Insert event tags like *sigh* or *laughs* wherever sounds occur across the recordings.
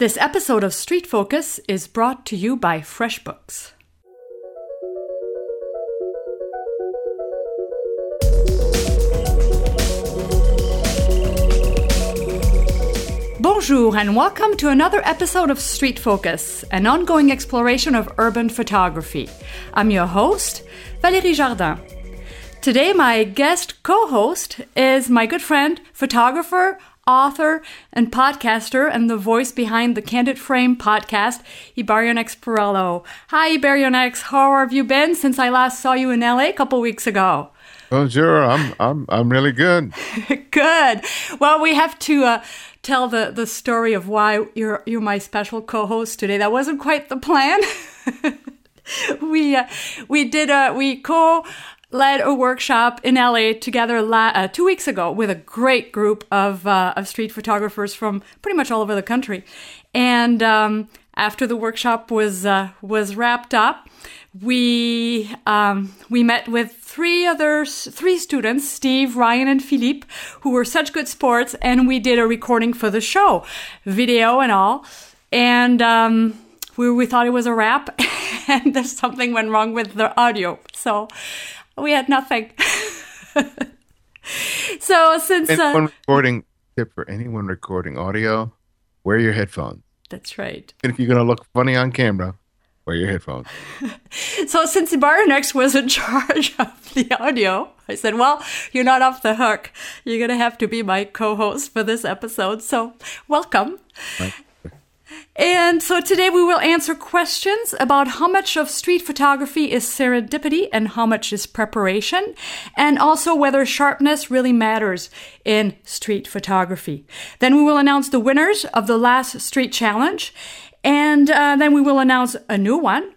This episode of Street Focus is brought to you by FreshBooks. Bonjour and welcome to another episode of Street Focus, an ongoing exploration of urban photography. I'm your host, Valérie Jardin. Today, my guest co host is my good friend, photographer, author, and podcaster, and the voice behind the Candid Frame podcast, Ibarionex Perello. Hi, Ibarionex. How have you been since I last saw you in LA a couple weeks ago? Bonjour. I'm I'm I'm really good. *laughs* good. Well, we have to uh, tell the the story of why you're you're my special co-host today. That wasn't quite the plan. *laughs* we uh, we did a we co led a workshop in LA together la- uh, two weeks ago with a great group of, uh, of street photographers from pretty much all over the country. And um, after the workshop was uh, was wrapped up, we um, we met with three others, three students, Steve, Ryan, and Philippe, who were such good sports, and we did a recording for the show, video and all. And um, we we thought it was a wrap, *laughs* and there's something went wrong with the audio, so we had nothing. *laughs* so since anyone uh, recording tip for anyone recording audio, wear your headphones. That's right. And if you're gonna look funny on camera, wear your headphones. *laughs* so since Ibarionex was in *laughs* charge of the audio, I said, "Well, you're not off the hook. You're gonna have to be my co-host for this episode. So welcome." Right. And so today we will answer questions about how much of street photography is serendipity and how much is preparation, and also whether sharpness really matters in street photography. Then we will announce the winners of the last street challenge, and uh, then we will announce a new one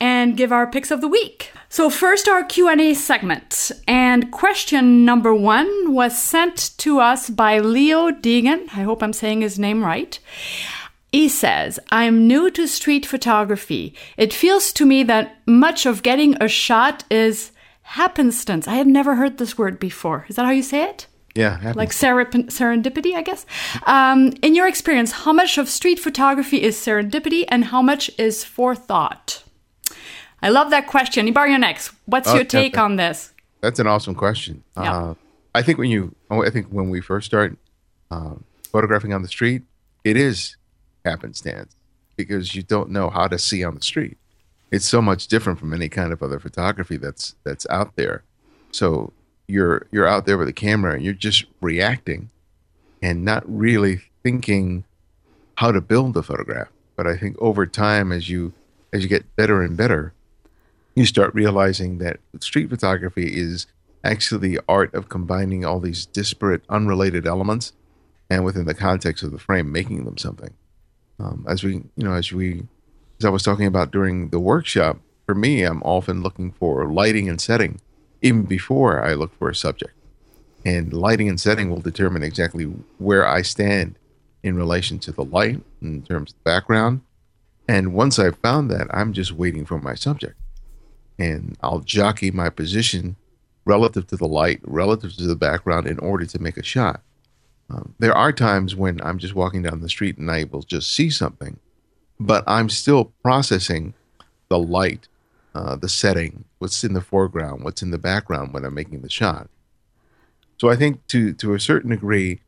and give our picks of the week. So first our Q&A segment. And question number 1 was sent to us by Leo Deegan. I hope I'm saying his name right. He says, I'm new to street photography. It feels to me that much of getting a shot is happenstance. I had never heard this word before. Is that how you say it? Yeah. Like serendipity, I guess. Um, in your experience, how much of street photography is serendipity and how much is forethought? I love that question. Ibarionex, what's uh, your take that, on this? That's an awesome question. Yeah. Uh, I think when you, I think when we first start uh, photographing on the street, it is happenstance because you don't know how to see on the street. It's so much different from any kind of other photography that's that's out there. So you're you're out there with a camera and you're just reacting and not really thinking how to build the photograph. But I think over time as you as you get better and better, you start realizing that street photography is actually the art of combining all these disparate, unrelated elements and within the context of the frame, making them something um, as we you know as we as I was talking about during the workshop, for me, I'm often looking for lighting and setting even before I look for a subject. And lighting and setting will determine exactly where I stand in relation to the light in terms of background. And once I've found that, I'm just waiting for my subject. And I'll jockey my position relative to the light, relative to the background in order to make a shot. Um, there are times when I'm just walking down the street and I will just see something, but I'm still processing the light, uh, the setting, what's in the foreground, what's in the background when I'm making the shot. So I think to to a certain degree,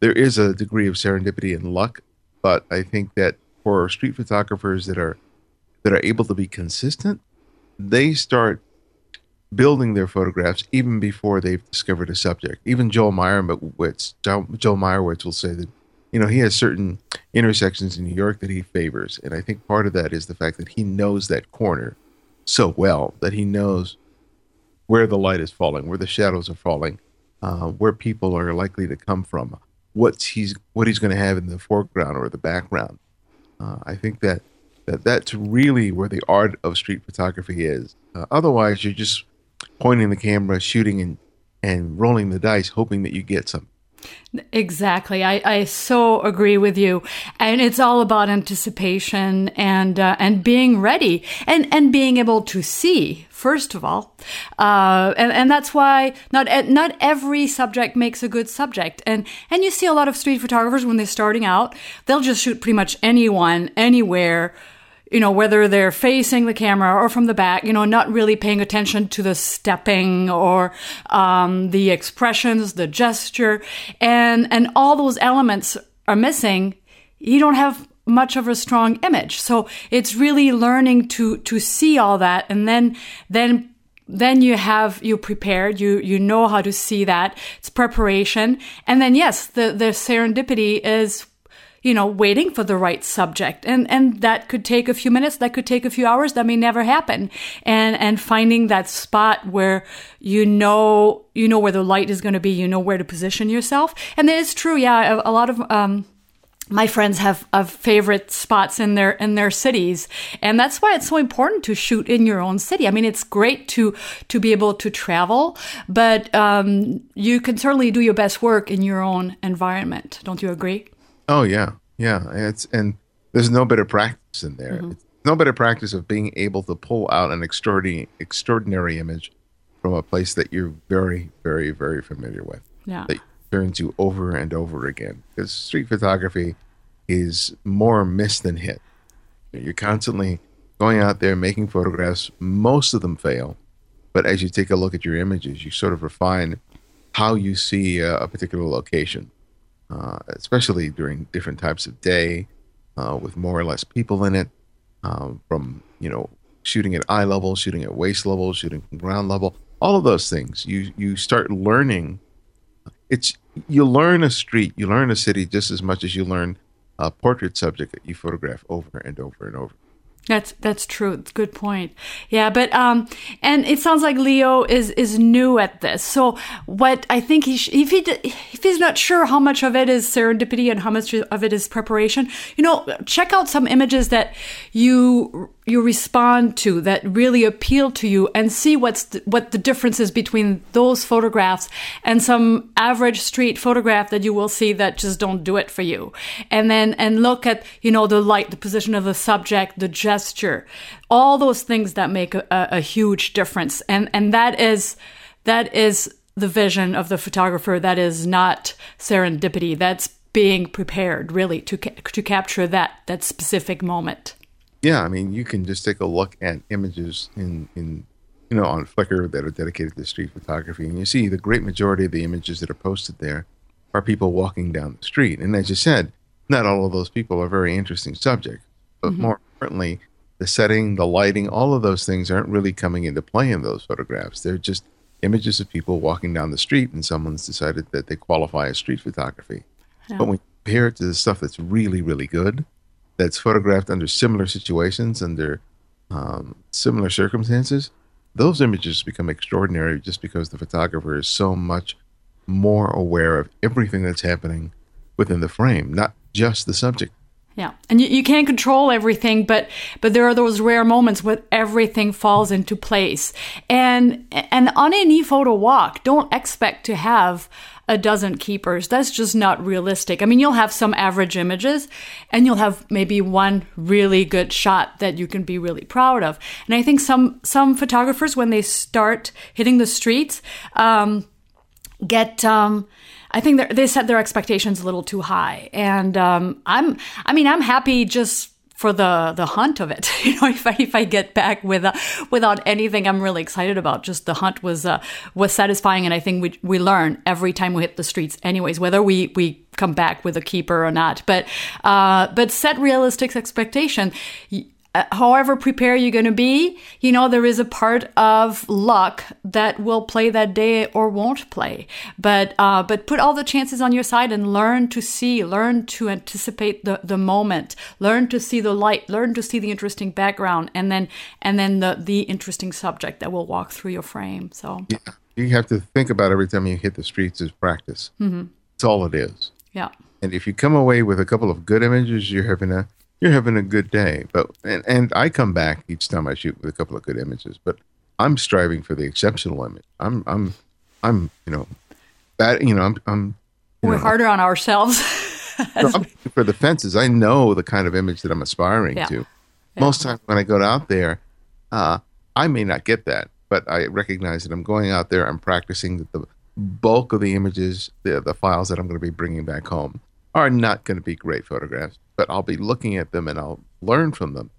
there is a degree of serendipity and luck, but I think that for street photographers that are that are able to be consistent, they start building their photographs even before they've discovered a subject. Even Joel Meyerowitz, Joel Meyerowitz will say that, you know, he has certain intersections in New York that he favors. And I think part of that is the fact that he knows that corner so well that he knows where the light is falling, where the shadows are falling, uh, where people are likely to come from, what he's what he's going to have in the foreground or the background. Uh, I think that, that that's really where the art of street photography is. Uh, otherwise, you're just pointing the camera, shooting, and and rolling the dice, hoping that you get some. Exactly. I, I so agree with you. And it's all about anticipation and, uh, and being ready and, and being able to see, first of all. Uh, and, and that's why not, not every subject makes a good subject. And, and you see a lot of street photographers when they're starting out, they'll just shoot pretty much anyone, anywhere you know, whether they're facing the camera or from the back, you know, not really paying attention to the stepping or um, the expressions, the gesture, and and all those elements are missing. You don't have much of a strong image. So it's really learning to to see all that, and then then then you have you prepared you you know how to see that it's preparation and then yes the the serendipity is you know, waiting for the right subject. And, and that could take a few minutes. That could take a few hours. That may never happen. And, and finding that spot where you know, you know where the light is going to be. You know where to position yourself. And it's true. Yeah. A, a lot of, um, my friends have, have favorite spots in their in their cities and that's why it's so important to shoot in your own city i mean it's great to to be able to travel but um, you can certainly do your best work in your own environment don't you agree Oh yeah, yeah. It's and there's no better practice in there. Mm-hmm. no better practice of being able to pull out an extraordinary extraordinary image from a place that you're very, very, very familiar with. Yeah. That turns you over and over again. Because street photography is more miss than hit. You're constantly going out there making photographs. Most of them fail, but as you take a look at your images, you sort of refine how you see a, a particular location uh, especially during different types of day, uh, with more or less people in it. Um, from you know shooting at eye level, shooting at waist level, shooting from ground level, all of those things. You you start learning. It's you learn a street, you learn a city just as much as you learn a portrait subject that you photograph over and over and over. That's that's true. Good point. Yeah, but um, and it sounds like Leo is is new at this. So what I think he sh- if he if he's not sure how much of it is serendipity and how much of it is preparation, you know, check out some images that you you respond to that really appeal to you and see what's the, what the difference is between those photographs and some average street photograph that you will see that just don't do it for you. And then and look at you know the light the position of the subject the gesture. All those things that make a, a huge difference. And and that is that is the vision of the photographer that is not serendipity. That's being prepared really to ca- to capture that that specific moment yeah, I mean, you can just take a look at images in in you know on Flickr that are dedicated to street photography, and you see the great majority of the images that are posted there are people walking down the street. And as you said, not all of those people are very interesting subjects, but mm-hmm. more importantly, the setting, the lighting, all of those things aren't really coming into play in those photographs. They're just images of people walking down the street, and someone's decided that they qualify as street photography. Yeah. But when you compare it to the stuff that's really, really good, that's photographed under similar situations, under um, similar circumstances, those images become extraordinary just because the photographer is so much more aware of everything that's happening within the frame, not just the subject. Yeah, and you, you can't control everything, but but there are those rare moments where everything falls into place. And and on any photo walk, don't expect to have a dozen keepers. That's just not realistic. I mean, you'll have some average images and you'll have maybe one really good shot that you can be really proud of. And I think some, some photographers, when they start hitting the streets, um, get, um, I think they set their expectations a little too high. And, um, I'm, I mean, I'm happy just for the the hunt of it. *laughs* You know, if I if I get back with uh, without anything I'm really excited about, just the hunt was uh, was satisfying, and I think we we learn every time we hit the streets, anyways, whether we we come back with a keeper or not. But uh, but set realistic expectation. Uh, however prepared you're going to be, you know, there is a part of luck that will play that day or won't play. But uh, but put all the chances on your side and learn to see, learn to anticipate the, the moment, learn to see the light, learn to see the interesting background, and then and then the the interesting subject that will walk through your frame. So yeah, you have to think about every time you hit the streets as practice. Mm-hmm. That's all it is. Yeah. And if you come away with a couple of good images, you're having a you're having a good day. But and, and I come back each time I shoot with a couple of good images, but I'm striving for the exceptional image. I'm I'm I'm you know that you know I'm I'm We're know, harder on ourselves. *laughs* For the fences, I know the kind of image that I'm aspiring Yeah. to. Most times when I go out there, uh, I may not get that, but I recognize that I'm going out there. I'm practicing that the bulk of the images, the the files that I'm going to be bringing back home, are not going to be great photographs. But I'll be looking at them and I'll learn from them,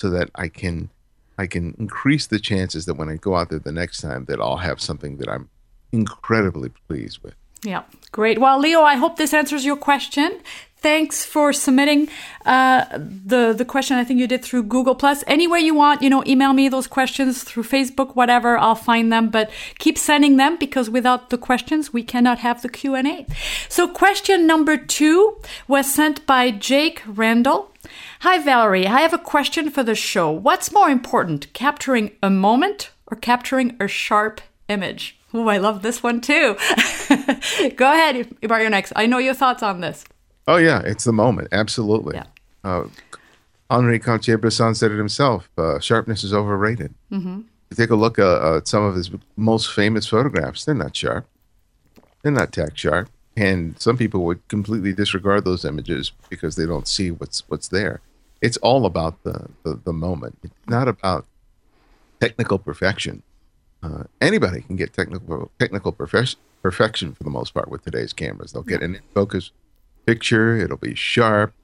so that I can I can increase the chances that when I go out there the next time, that I'll have something that I'm incredibly pleased with. Yeah, great. Well, Leo, I hope this answers your question. Thanks for submitting uh, the the question. I think you did through Google Plus. Anywhere you want, you know, email me those questions through Facebook, whatever. I'll find them. But keep sending them because without the questions, we cannot have the Q and A. So, question number two was sent by Jake Randall. Hi, Valerie. I have a question for the show. What's more important, capturing a moment or capturing a sharp image? Oh, I love this one too. *laughs* Go ahead, Ibar, you're next. I know your thoughts on this. Oh yeah, it's the moment. Absolutely. Yeah. Uh, Henri Cartier-Bresson said it himself. Uh, sharpness is overrated. Mm-hmm. You take a look uh, at some of his most famous photographs. They're not sharp. They're not tack sharp. And some people would completely disregard those images because they don't see what's what's there. It's all about the the, the moment. It's not about technical perfection. Uh, anybody can get technical technical perfection perfection for the most part with today's cameras. They'll get an in focus picture, it'll be sharp,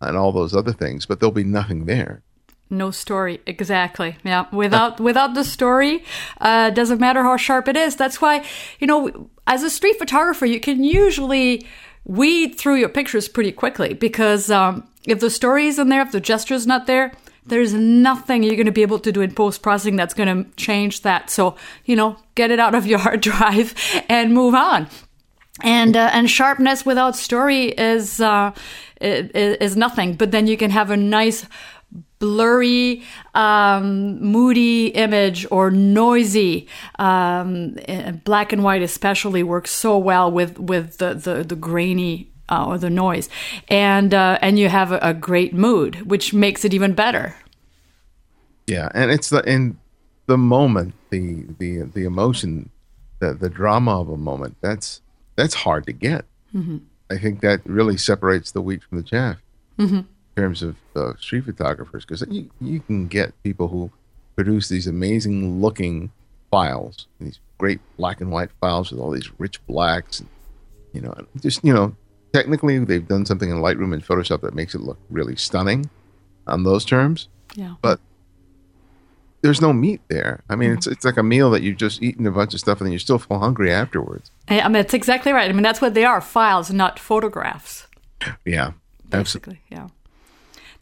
and all those other things, but there'll be nothing there. No story, exactly. Yeah, without without the story, uh, doesn't matter how sharp it is. That's why you know, as a street photographer, you can usually weed through your pictures pretty quickly because um, if the story isn't there, if the gesture's not there, there's nothing you're going to be able to do in post processing that's going to change that. So you know, get it out of your *laughs* hard drive and move on. And uh, and sharpness without story is uh, is, is nothing. But then you can have a nice blurry, um, moody image or noisy. Um, eh, black and white especially works so well with with the the, the grainy uh, or the noise, and uh, and you have a, a great mood, which makes it even better. Yeah, and it's the in the moment, the the the emotion, the the drama of a moment. That's that's hard to get. I think that really separates the wheat from the chaff in terms of uh, street photographers, because you you can get people who produce these amazing looking files, these great black and white files with all these rich blacks, and you know, just you know, technically they've done something in Lightroom and Photoshop that makes it look really stunning on those terms Yeah. but there's no meat there. I mean, it's it's like a meal that you've just eaten a bunch of stuff and then you still feel hungry afterwards. I mean, that's exactly right. I mean, that's what they are files, not photographs. Yeah, absolutely. basically. Yeah.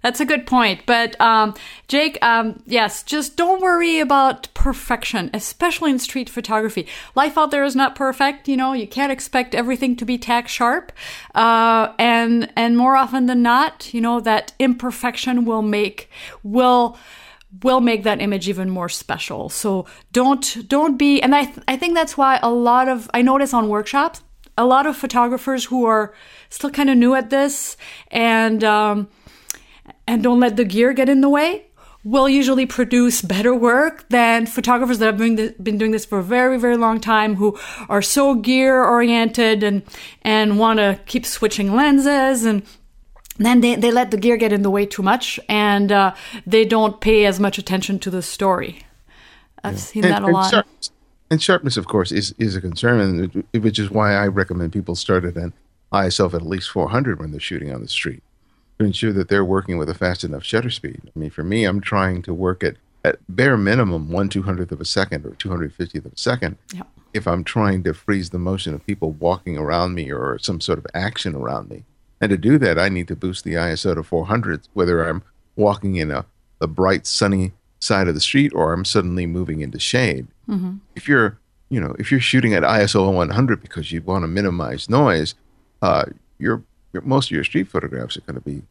That's a good point. But um, Jake, um, yes, just don't worry about perfection, especially in street photography. Life out there is not perfect. You know, you can't expect everything to be tack sharp. Uh, and and more often than not, you know, that imperfection will make will will make that image even more special. So don't don't be. And I th- I think that's why a lot of I notice on workshops a lot of photographers who are still kind of new at this and um, and don't let the gear get in the way will usually produce better work than photographers that have been, been doing this for a very very long time who are so gear oriented and and want to keep switching lenses and then they, they let the gear get in the way too much and uh, they don't pay as much attention to the story. I've seen that a and, lot. sharp- and sharpness, of course, is is a concern, and which is why I recommend people start at an ISO of at least 400 when they're shooting on the street to ensure that they're working with a fast enough shutter speed. I mean, for me, I'm trying to work at at bare minimum one two hundredth of a second or two hundred fiftieth of a second. Yeah. If I'm trying to freeze the motion of people walking around me or some sort of action around me, and to do that, I need to boost the ISO to 400, whether I'm walking in a the bright sunny side of the street or I'm suddenly moving into shade. If you're, you know, if you're shooting at ISO 100 because you want to minimize noise, uh, your, your most of your street photographs are going to be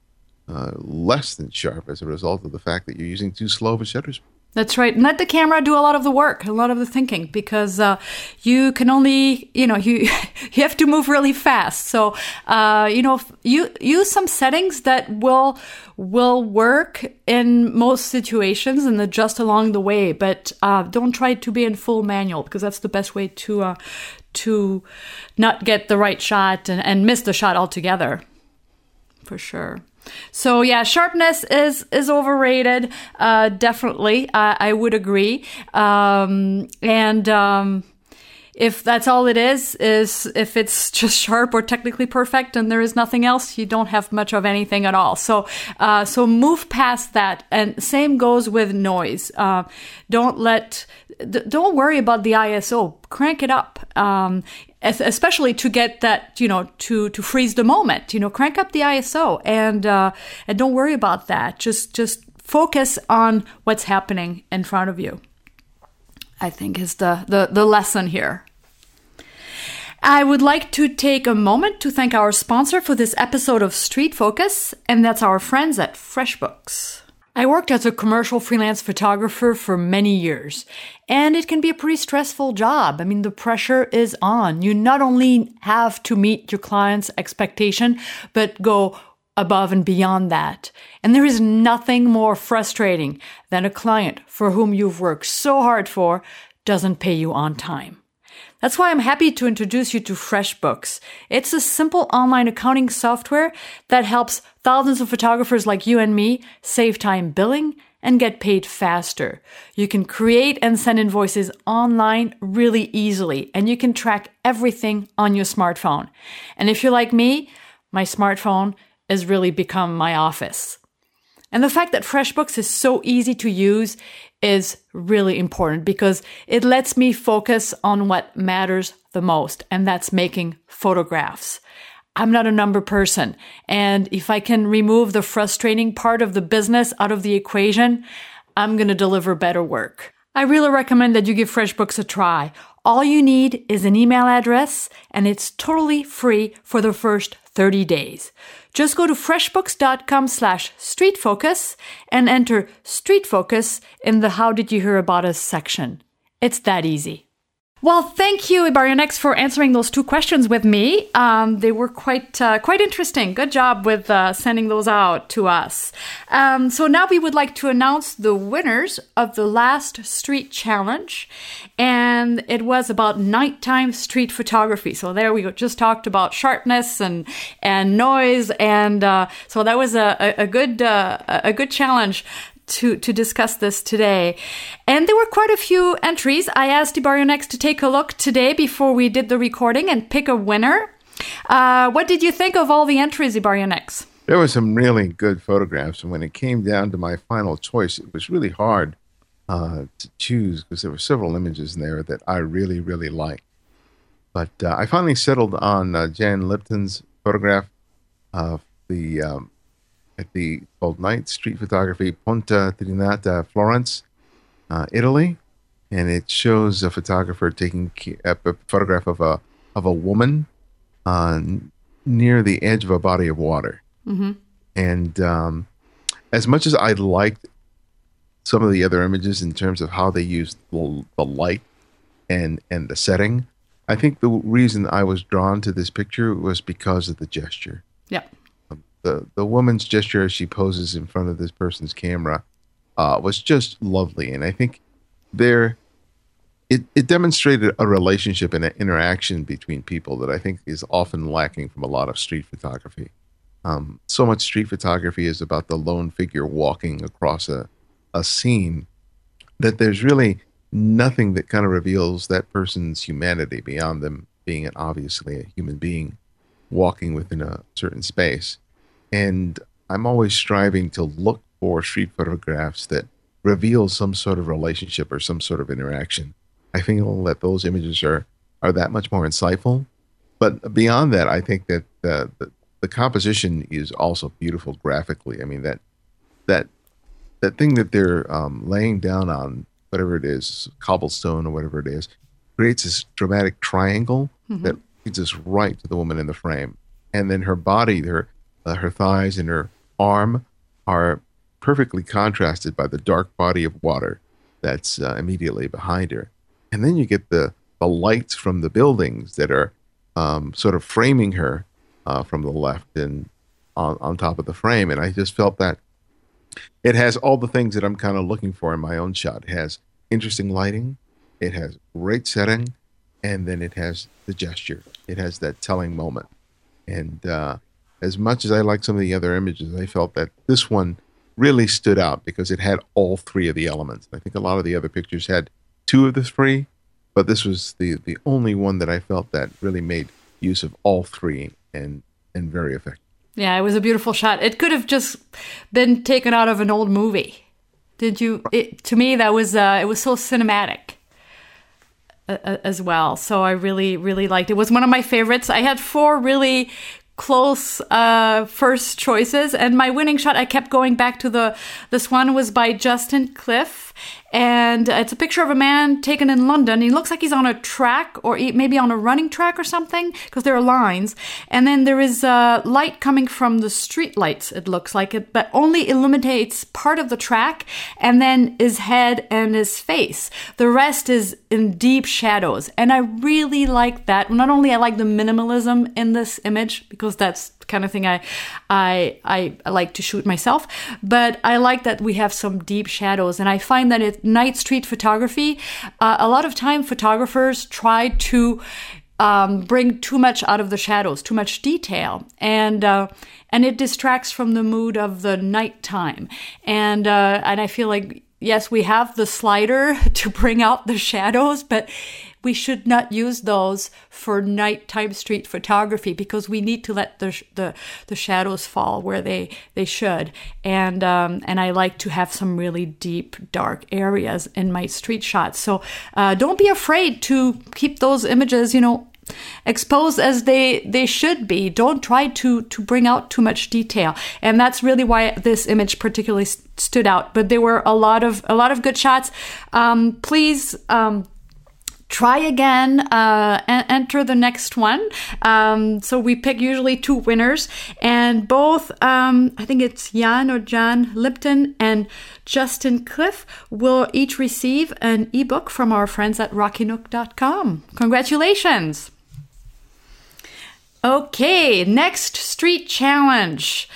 uh, less than sharp as a result of the fact that you're using too slow of a shutter speed. That's right. And let the camera do a lot of the work, a lot of the thinking, because uh, you can only, you know, *laughs* you you have to move really fast. So, uh, you know, you use some settings that will will work in most situations and adjust along the way. But uh, don't try to be in full manual because that's the best way to uh, to not get the right shot and, and miss the shot altogether. For sure. So yeah, sharpness is is overrated. Uh, definitely, I would agree. Um, and um, if that's all it is, is if it's *laughs* just sharp or technically perfect and there is nothing else, you don't have much of anything at all. So, uh, so move past that. And same goes with noise. Uh, don't let, don't worry about the ISO. Crank it up. Um, especially to get that, you know, to, to freeze the moment, you know, crank up the ISO and, uh, and don't worry about that. Just, just focus on what's happening in front of you. I think is the, the, the lesson here. I would like to take a moment to thank our sponsor for this episode of Street Focus, and that's our friends at FreshBooks. I worked as a commercial freelance photographer for many years, and it can be a pretty stressful job. I mean, the pressure is on. You not only have to meet your client's expectation, but go above and beyond that. And there is nothing more frustrating than a client for whom you've worked so hard for doesn't pay you on time. That's why I'm happy to introduce you to FreshBooks. It's a simple online accounting software that helps thousands of photographers like you and me save time billing and get paid faster. You can create and send invoices online really easily, and you can track everything on your smartphone. And if you're like me, my smartphone has really become my office. And the fact that FreshBooks is so easy to use is really important because it lets me focus on what matters the most, and that's making photographs. I'm not a number person. And if I can remove the frustrating part of the business out of the equation, I'm going to deliver better work. I really recommend that you give FreshBooks a try. All you need is an email address and it's totally free for the first 30 days. Just go to freshbooks.com slash streetfocus and enter Street Focus in the How Did You Hear About Us section. It's that easy. Well, thank you, Ibarionex, for answering those two questions with me. Um, they were quite uh, quite interesting. Good job with uh, sending those out to us. Um, so now we would like to announce the winners of the last street challenge, and it was about nighttime street photography. So there we just talked about sharpness and and noise, and uh, so that was a, a, a good uh, a good challenge to, to discuss this today. And there were quite a few entries. I asked Ibarionex to take a look today before we did the recording and pick a winner. Uh, what did you think of all the entries, Ibarionex? There were some really good photographs. And when it came down to my final choice, it was really hard uh, to choose because there were several images in there that I really, really liked. But uh, I finally settled on uh, Jan Lipton's photograph of the um, at the Old Night Street Photography, Ponte Trinita, Florence, uh, Italy, and it shows a photographer taking a, a photograph of a of a woman uh, near the edge of a body of water. Mm-hmm. And um, as much as I liked some of the other images in terms of how they used the, the light and and the setting, I think the reason I was drawn to this picture was because of the gesture. Yeah the the woman's gesture as she poses in front of this person's camera uh, was just lovely, and I think there it it demonstrated a relationship and an interaction between people that I think is often lacking from a lot of street photography. Um, so much street photography is about the lone figure walking across a a scene that there's really nothing that kind of reveals that person's humanity beyond them being an obviously a human being walking within a certain space. And I'm always striving to look for street photographs that reveal some sort of relationship or some sort of interaction. I feel that those images are, are that much more insightful. But beyond that, I think that the, the, the composition is also beautiful graphically. I mean, that, that, that thing that they're um, laying down on, whatever it is, cobblestone or whatever it is, creates this dramatic triangle mm-hmm. that leads us right to the woman in the frame. And then her body, her uh, her thighs and her arm are perfectly contrasted by the dark body of water that's uh, immediately behind her. And then you get the, the lights from the buildings that are um, sort of framing her uh, from the left and on, on top of the frame. And I just felt that it has all the things that I'm kind of looking for in my own shot. It has interesting lighting, it has great setting, and then it has the gesture. It has that telling moment. And uh, as much as I like some of the other images, I felt that this one really stood out because it had all three of the elements. I think a lot of the other pictures had two of the three, but this was the the only one that I felt that really made use of all three and and very effective. Yeah, it was a beautiful shot. It could have just been taken out of an old movie. Did you? It, to me, that was uh, it was so cinematic uh, uh, as well. So I really, really liked it. it. Was one of my favorites. I had four really close uh, first choices, and my winning shot. I kept going back to the. This one was by Justin Cliffe and it's a picture of a man taken in London. He looks like he's on a track or maybe on a running track or something because there are lines. And then there is a light coming from the street lights, it looks like it, but only illuminates part of the track and then his head and his face. The rest is in deep shadows. And I really like that. Not only I like the minimalism in this image because that's kind of thing I, I, I like to shoot myself. But I like that we have some deep shadows, and I find that at night street photography, uh, a lot of time photographers try to um, bring too much out of the shadows, too much detail, and uh, and it distracts from the mood of the nighttime. And uh, and I feel like yes, we have the slider *laughs* to bring out the shadows, but we should not use those for nighttime street photography because we need to let the the, the shadows fall where they they should. And um, and I like to have some really deep dark areas in my street shots. So uh, don't be afraid to keep those images, you know, exposed as they they should be don't try to to bring out too much detail and that's really why this image particularly st- stood out but there were a lot of a lot of good shots um, please um, try again uh, and enter the next one. Um, so we pick usually two winners and both um, i think it's jan or john lipton and justin Cliff, will each receive an ebook from our friends at rockynook.com congratulations! Okay next street challenge.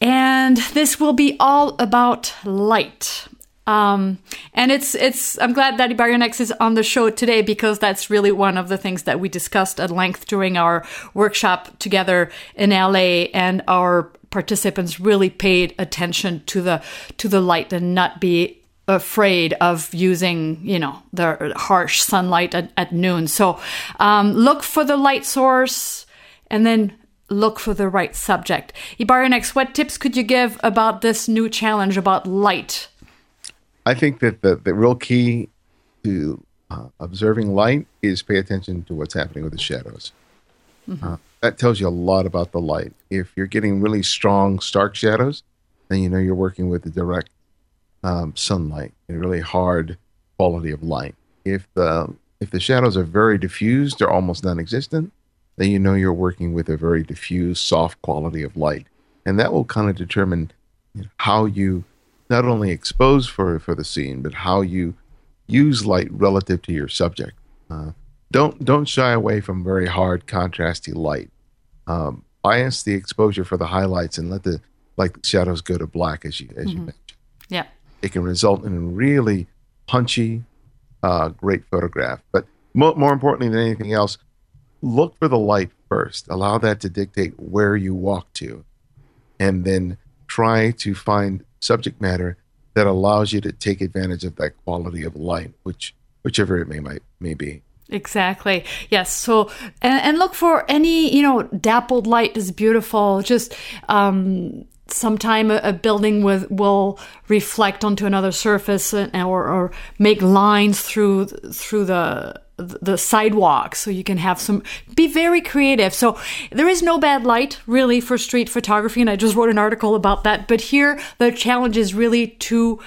And this will be all about light um, and it's it's I'm glad that Ibarionex is on the show today because that's really one of the things that we discussed at length during our workshop together in LA, and our participants really paid attention to the to the light and not be afraid of using you know the harsh sunlight at, at noon. So um, look for the light source, and then look for the right subject. Ibarionex, what tips could you give about this new challenge about light? I think that the, the real key to uh, observing light is pay attention to what's happening with the shadows. Mm-hmm. Uh, that tells you a lot about the light. If you're getting really strong, stark shadows, then you know you're working with the direct um, sunlight and really hard quality of light. If the if the shadows are very diffused or almost non-existent, then you know you're working with a very diffuse, soft quality of light, and that will kind of determine how you not only expose for for the scene, but how you use light relative to your subject. Uh, don't don't shy away from very hard, contrasty light. Um, bias the exposure for the highlights and let the like shadows go to black, as you as mm-hmm. you mentioned. Yeah, it can result in a really punchy, uh, great photograph. But mo- more importantly than anything else, look for the light first. Allow that to dictate where you walk to, and then try to find subject matter that allows you to take advantage of that quality of light, which whichever it may might may be. Exactly. Yes. So, and, and look for any, you know, dappled light is beautiful. Just, um, sometime a, a building with will reflect onto another surface or, or make lines through through the the sidewalk so you can have some be very creative. So there is no bad light really for street photography and i just wrote an article about that but here the challenge is really to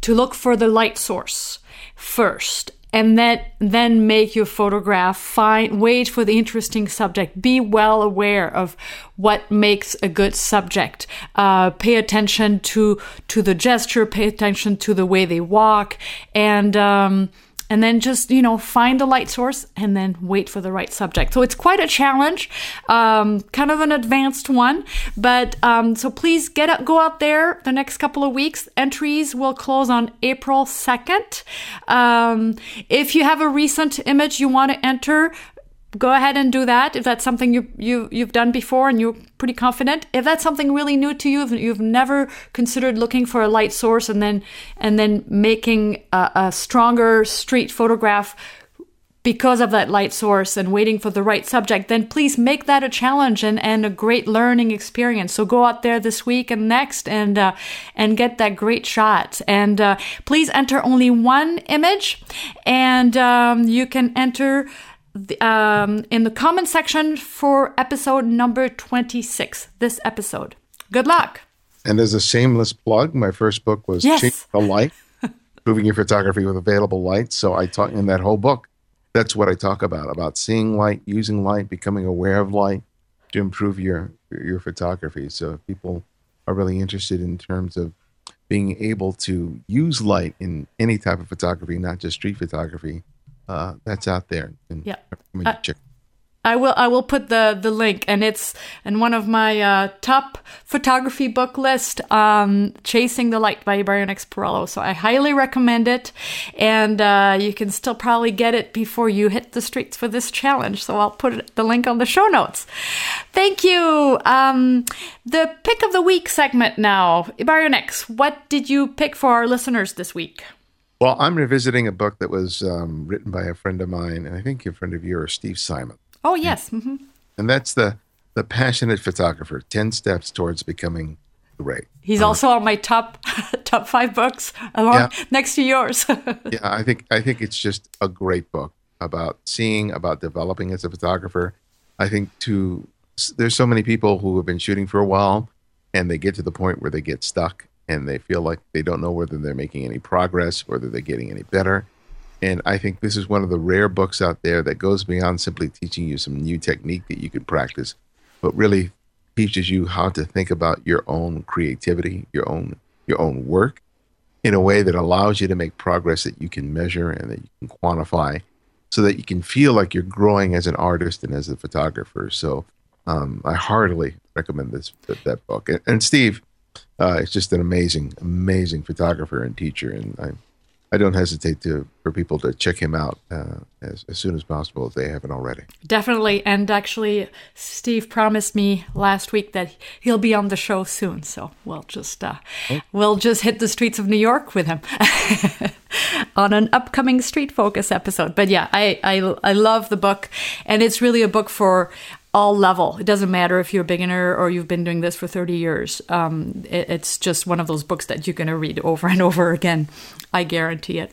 to look for the light source first and then then make your photograph find wait for the interesting subject. Be well aware of what makes a good subject. Uh, pay attention to to the gesture pay attention to the way they walk and um, and then just you know find the light source and then wait for the right subject. So it's quite a challenge um, kind of an advanced one but um, so please get up, go out there the next couple of weeks. Entries will close on april 2nd um, if you have a recent image you want to enter go ahead and do that if that's something you, you you've done before and you're pretty confident if that's something really new to you if you've never considered looking for a light source and then and then making a, a stronger street photograph because of that light source and waiting for the right subject, then please make that a challenge and, and a great learning experience. So go out there this week and next and uh, and get that great shot. And uh, please enter only one image, and um, you can enter the, um, in the comment section for episode number 26, this episode. Good luck. And as a shameless plug, my first book was Yes. Chasing the Light, *laughs* Improving Your Photography with Available Light. So I talk in that whole book, that's what I talk about, about seeing light, using light, becoming aware of light to improve your your photography. So if people are really interested in terms of being able to use light in any type of photography, not just street photography, uh, that's out there. And Yeah. I check. I will I will put the the link and it's in one of my uh, top photography book list um, Chasing the Light by Ibarionex Perello so I highly recommend it and uh, you can still probably get it before you hit the streets for this challenge. So I'll put the link on the show notes. Thank you. Um, the pick of the week segment now. Brian X what did you pick for our listeners this week Well, I'm revisiting a book that was um, written by a friend of mine, and I think a friend of yours, Steve Simon. oh yes hmm And that's the the passionate photographer, 10 steps towards becoming great. he's also on my top *laughs* top five books along Yeah. *laughs* next to yours *laughs* Yeah, I think I think it's just a great book about seeing, about developing as a photographer. I think to there's so many people who have been shooting for a while and they get to the point where they get stuck and they feel like they don't know whether they're making any progress, whether they're getting any better. And I think this is one of the rare books out there that goes beyond simply teaching you some new technique that you could practice, but really teaches you how to think about your own creativity, your own your own work in a way that allows you to make progress that you can measure and that you can quantify so that you can feel like you're growing as an artist and as a photographer. So um, I heartily recommend this that, that book. And, and Steve uh, is just an amazing, amazing photographer and teacher, and I I don't hesitate to for people to check him out uh, as, as soon as possible if they haven't already. Definitely. And actually, Steve promised me last week that he'll be on the show soon. So we'll just uh, we'll just hit the streets of New York with him *laughs* on an upcoming Street Focus episode. But yeah, I, I I love the book, and it's really a book for all level. It doesn't matter if you're a beginner or you've been doing this for 30 years. Um, it, it's just one of those books that you're going to read over and over again. I guarantee it.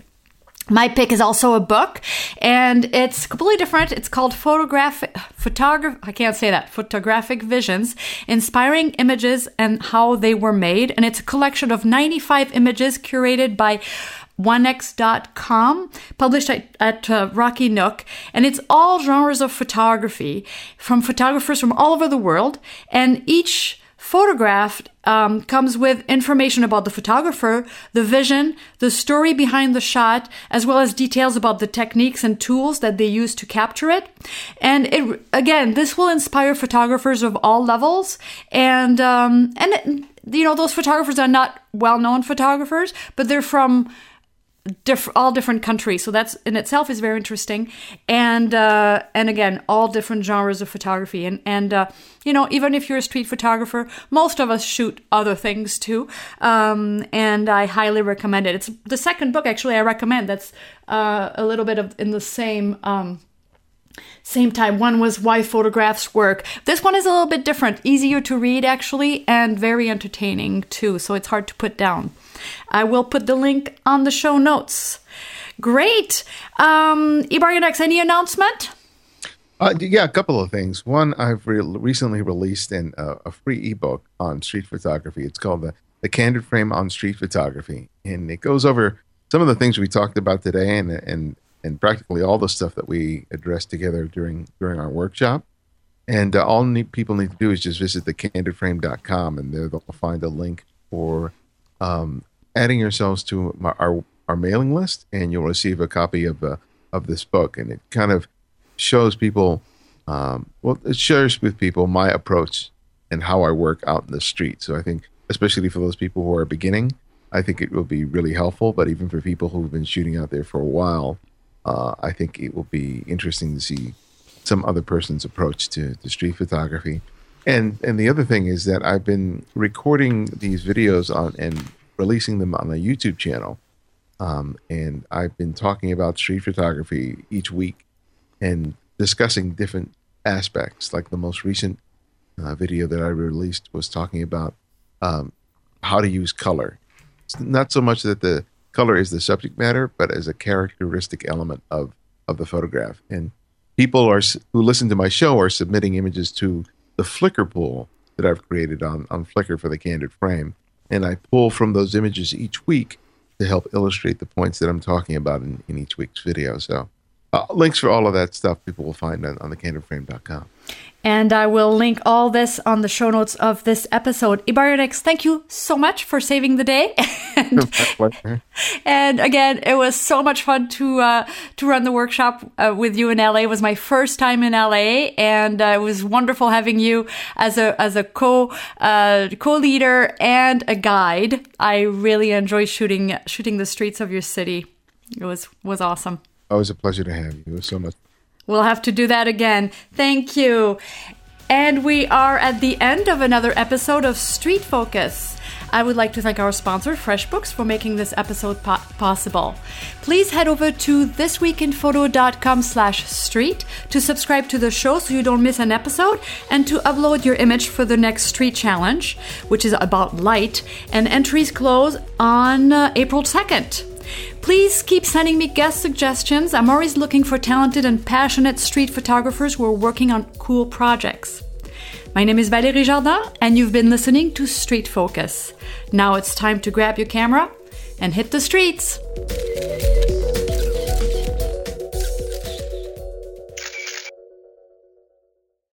My pick is also a book, and it's completely different. It's called Photographic Photograph. I can't say that. Photographic Visions: Inspiring Images and How They Were Made, and it's a collection of 95 images curated by 1x.com, published at, at uh, Rocky Nook, and it's all genres of photography from photographers from all over the world, and each photograph um, comes with information about the photographer, the vision, the story behind the shot, as well as details about the techniques and tools that they use to capture it. And it, again, this will inspire photographers of all levels, and um, and you know those photographers are not well-known photographers, but they're from diff- all different countries. So that's in itself is very interesting, and uh, and again, all different genres of photography. And and uh, you know, even if you're a street photographer, most of us shoot other things too. Um, and I highly recommend it. It's the second book actually I recommend. That's uh, a little bit of in the same. Um, same time. One was Why Photographs Work. This one is a little bit different, easier to read actually, and very entertaining too, so it's hard to put down. I will put the link on the show notes. Great. Um, Ibarionex, any announcement? Uh, yeah, a couple of things. One, I've re- recently released an, uh, a free ebook on street photography. It's called the, the Candid Frame on Street Photography, and it goes over some of the things we talked about today, and and and practically all the stuff that we addressed together during during our workshop. And uh, all need, people need to do is just visit thecandidframe.com, and there they'll find a link for um, adding yourselves to my, our our mailing list, and you'll receive a copy of the of this book. And it kind of shows people, um, well, it shares with people my approach and how I work out in the street. So I think, especially for those people who are beginning, I think it will be really helpful. But even for people who've been shooting out there for a while, uh, I think it will be interesting to see some other person's approach to, to street photography. And and the other thing is that I've been recording these videos on and releasing them on a YouTube channel. Um, and I've been talking about street photography each week and discussing different aspects. Like the most recent uh, video that I released was talking about um, how to use color. It's not so much that the color is the subject matter, but as a characteristic element of of the photograph. And people are who listen to my show are submitting images to the Flickr pool that I've created on on Flickr for the Candid Frame, and I pull from those images each week to help illustrate the points that I'm talking about in, in each week's video. So, uh, links for all of that stuff people will find on, on thecandidframe.com. And I will link all this on the show notes of this episode. Ibarionex, thank you so much for saving the day. *laughs* and, and, again, it was so much fun to uh, to run the workshop uh, with you in LA. It was my first time in LA, and uh, it was wonderful having you as a as a co uh, co leader and a guide. I really enjoy shooting shooting the streets of your city. It was was awesome. Always a pleasure to have you. It was so much We'll have to do that again. Thank you. And we are at the end of another episode of Street Focus. I would like to thank our sponsor, FreshBooks, for making this episode po- possible. Please head over to thisweekinphoto.com slash street to subscribe to the show so you don't miss an episode and to upload your image for the next street challenge, which is about light, and entries close on uh, April 2nd. Please keep sending me guest suggestions. I'm always looking for talented and passionate street photographers who are working on cool projects. My name is Valérie Jardin, and you've been listening to Street Focus. Now it's time to grab your camera and hit the streets.